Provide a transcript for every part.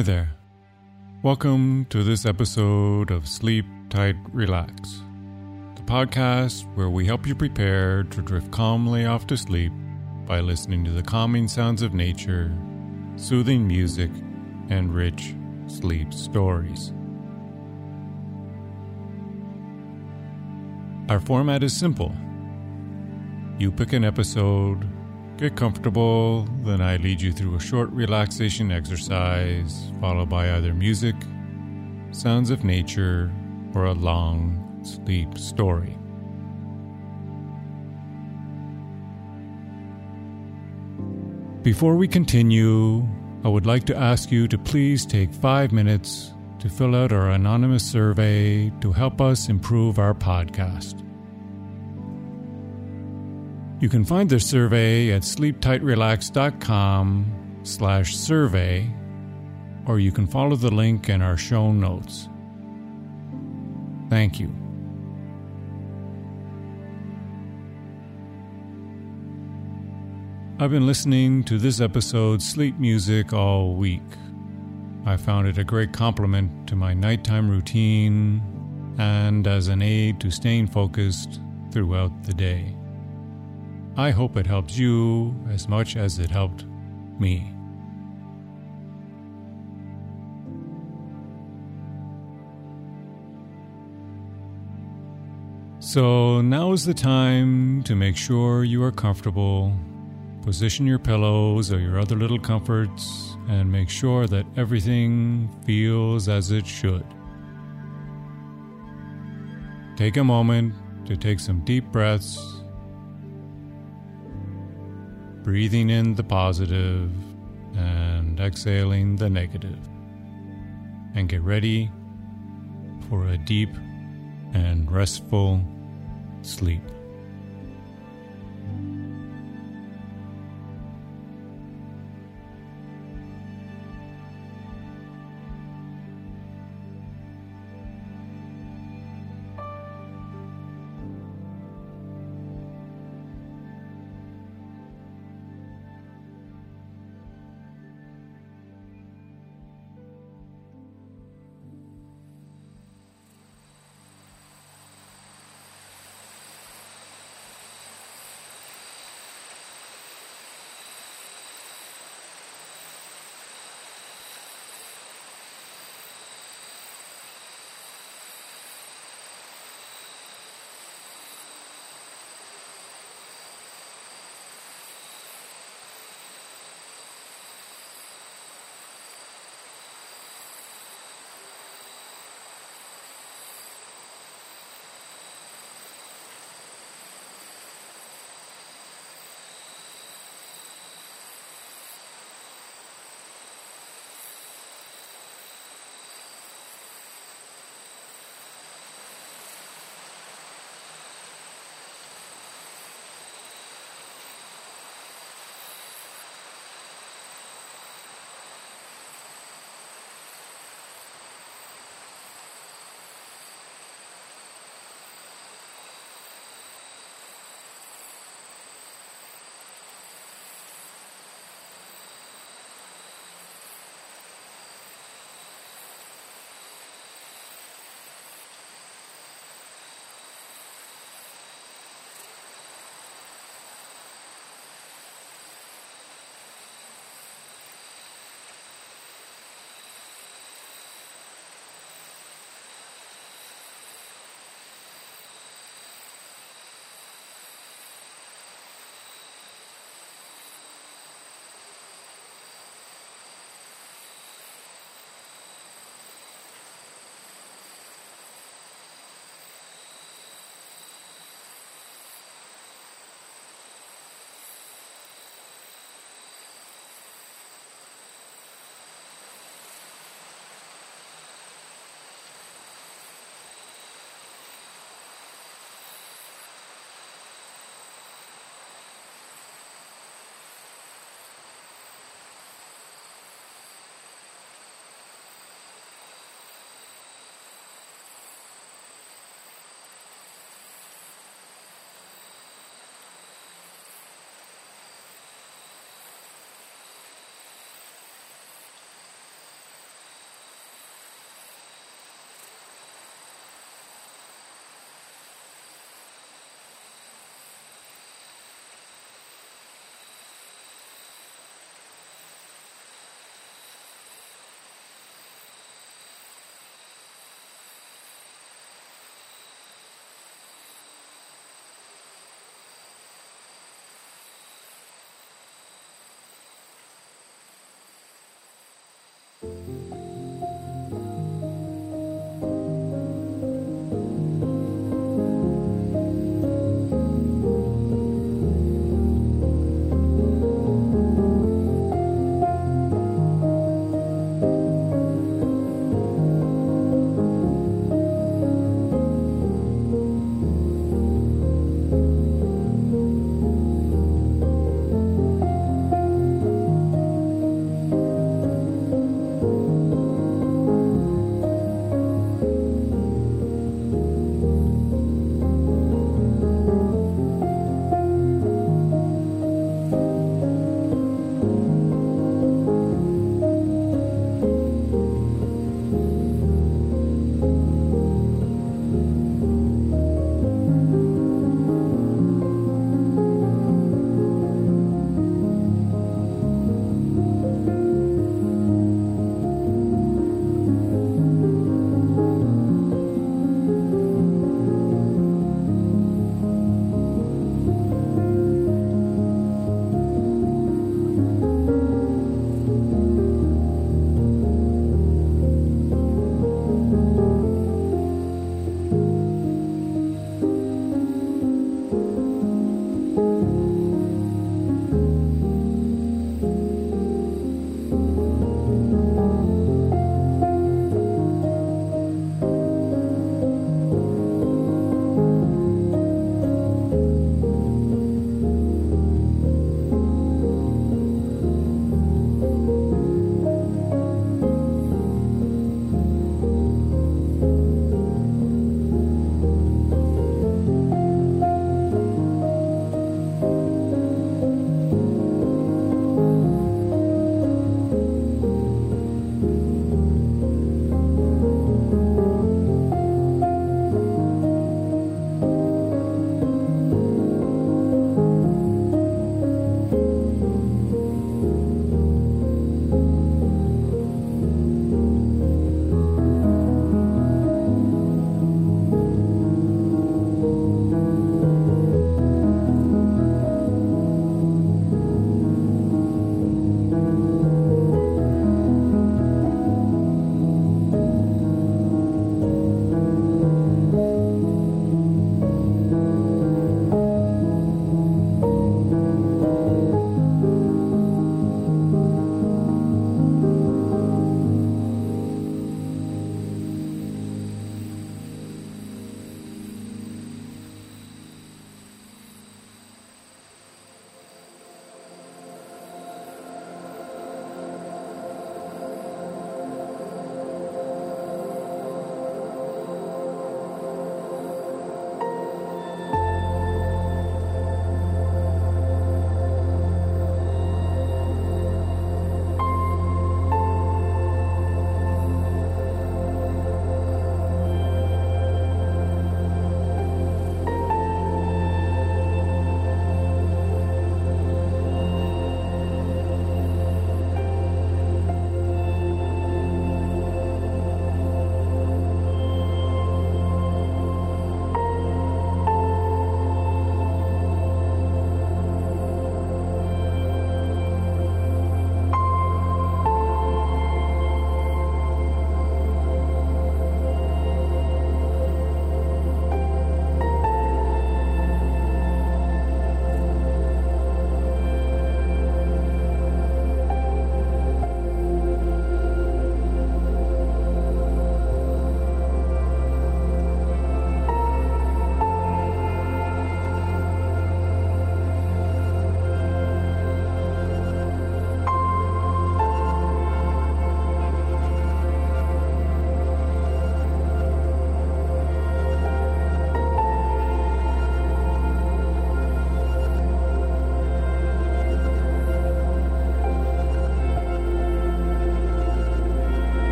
Hi there. Welcome to this episode of Sleep Tight Relax, the podcast where we help you prepare to drift calmly off to sleep by listening to the calming sounds of nature, soothing music, and rich sleep stories. Our format is simple. You pick an episode Get comfortable, then I lead you through a short relaxation exercise, followed by either music, sounds of nature, or a long sleep story. Before we continue, I would like to ask you to please take five minutes to fill out our anonymous survey to help us improve our podcast. You can find the survey at sleeptightrelax.com slash survey, or you can follow the link in our show notes. Thank you. I've been listening to this episode's sleep music all week. I found it a great complement to my nighttime routine and as an aid to staying focused throughout the day. I hope it helps you as much as it helped me. So now is the time to make sure you are comfortable. Position your pillows or your other little comforts and make sure that everything feels as it should. Take a moment to take some deep breaths breathing in the positive and exhaling the negative. And get ready for a deep and restful sleep.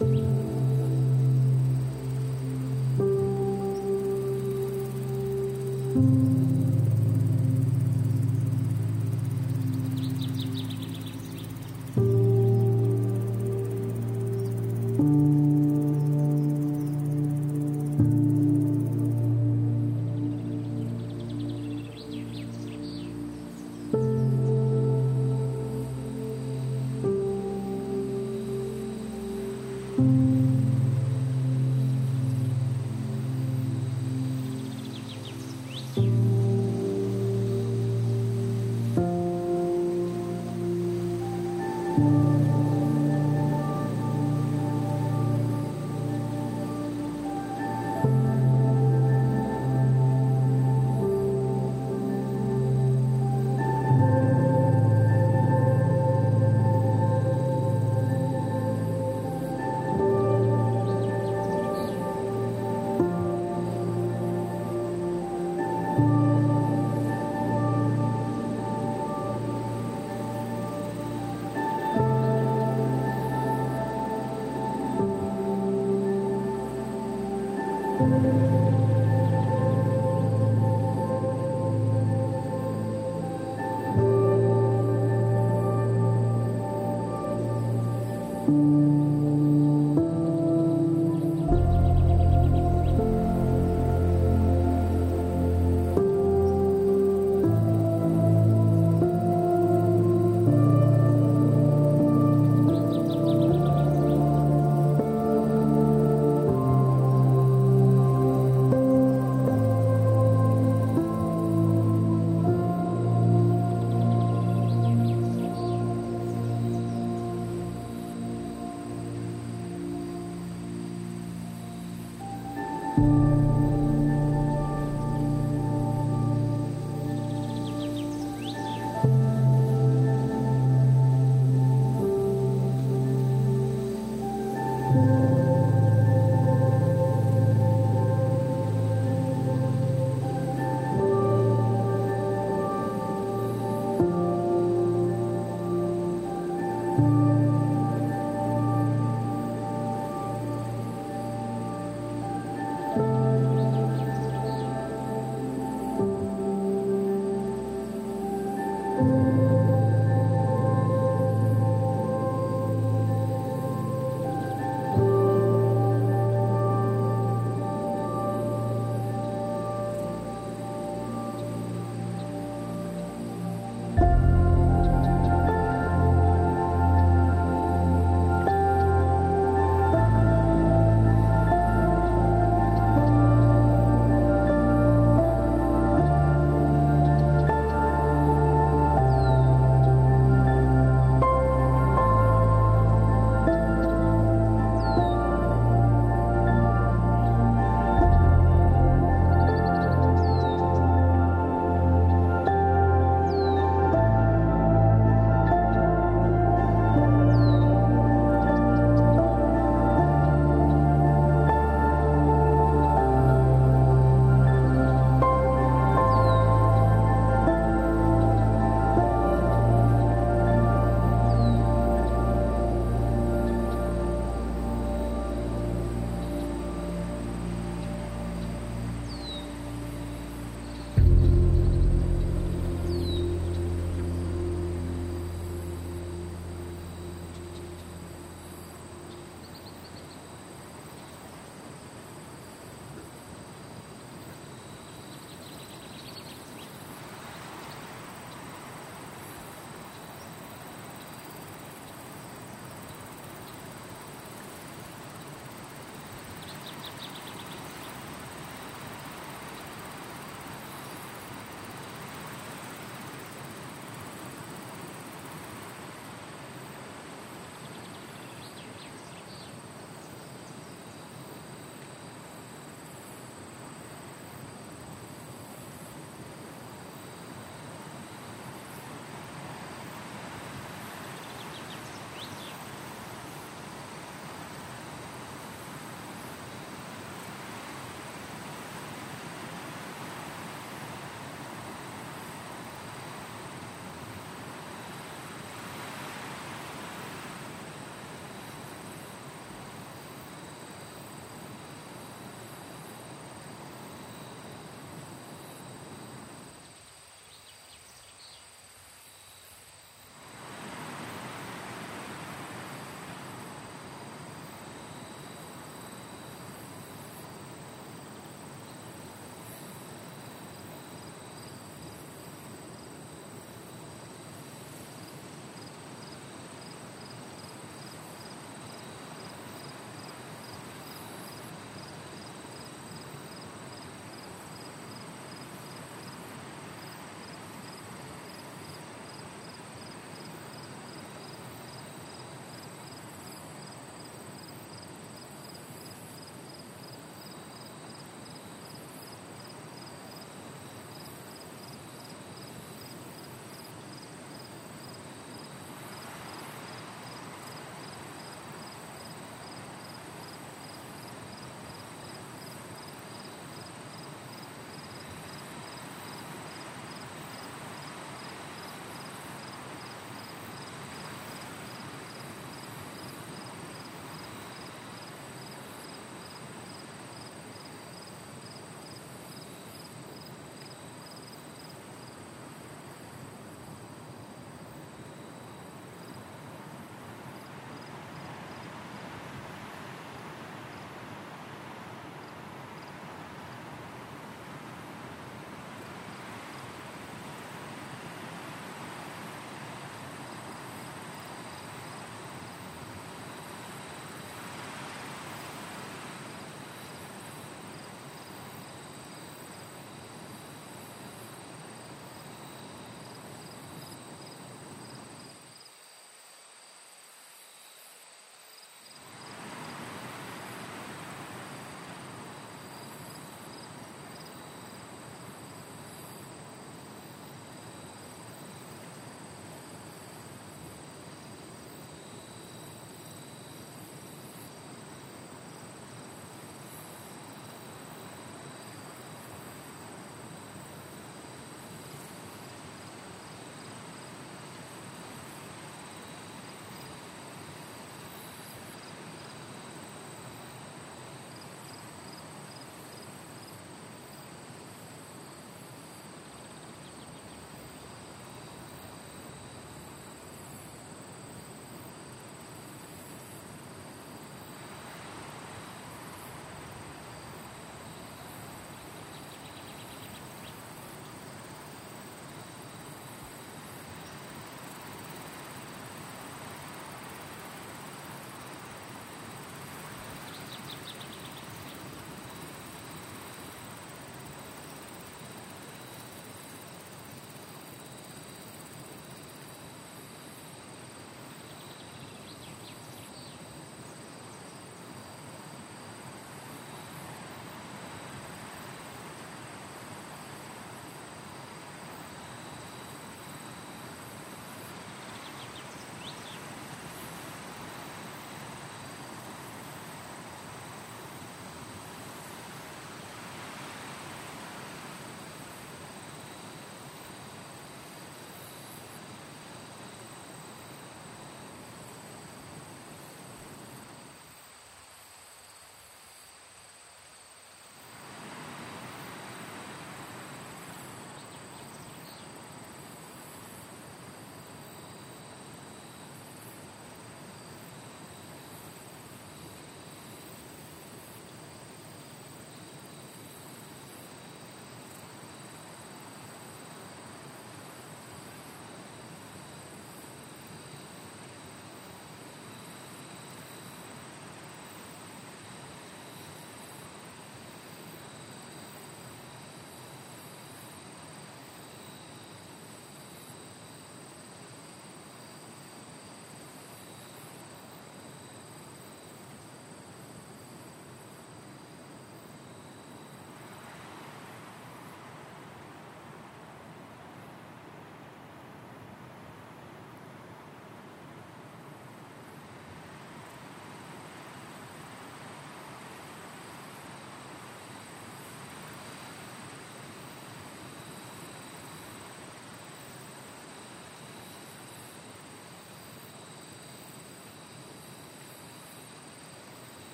You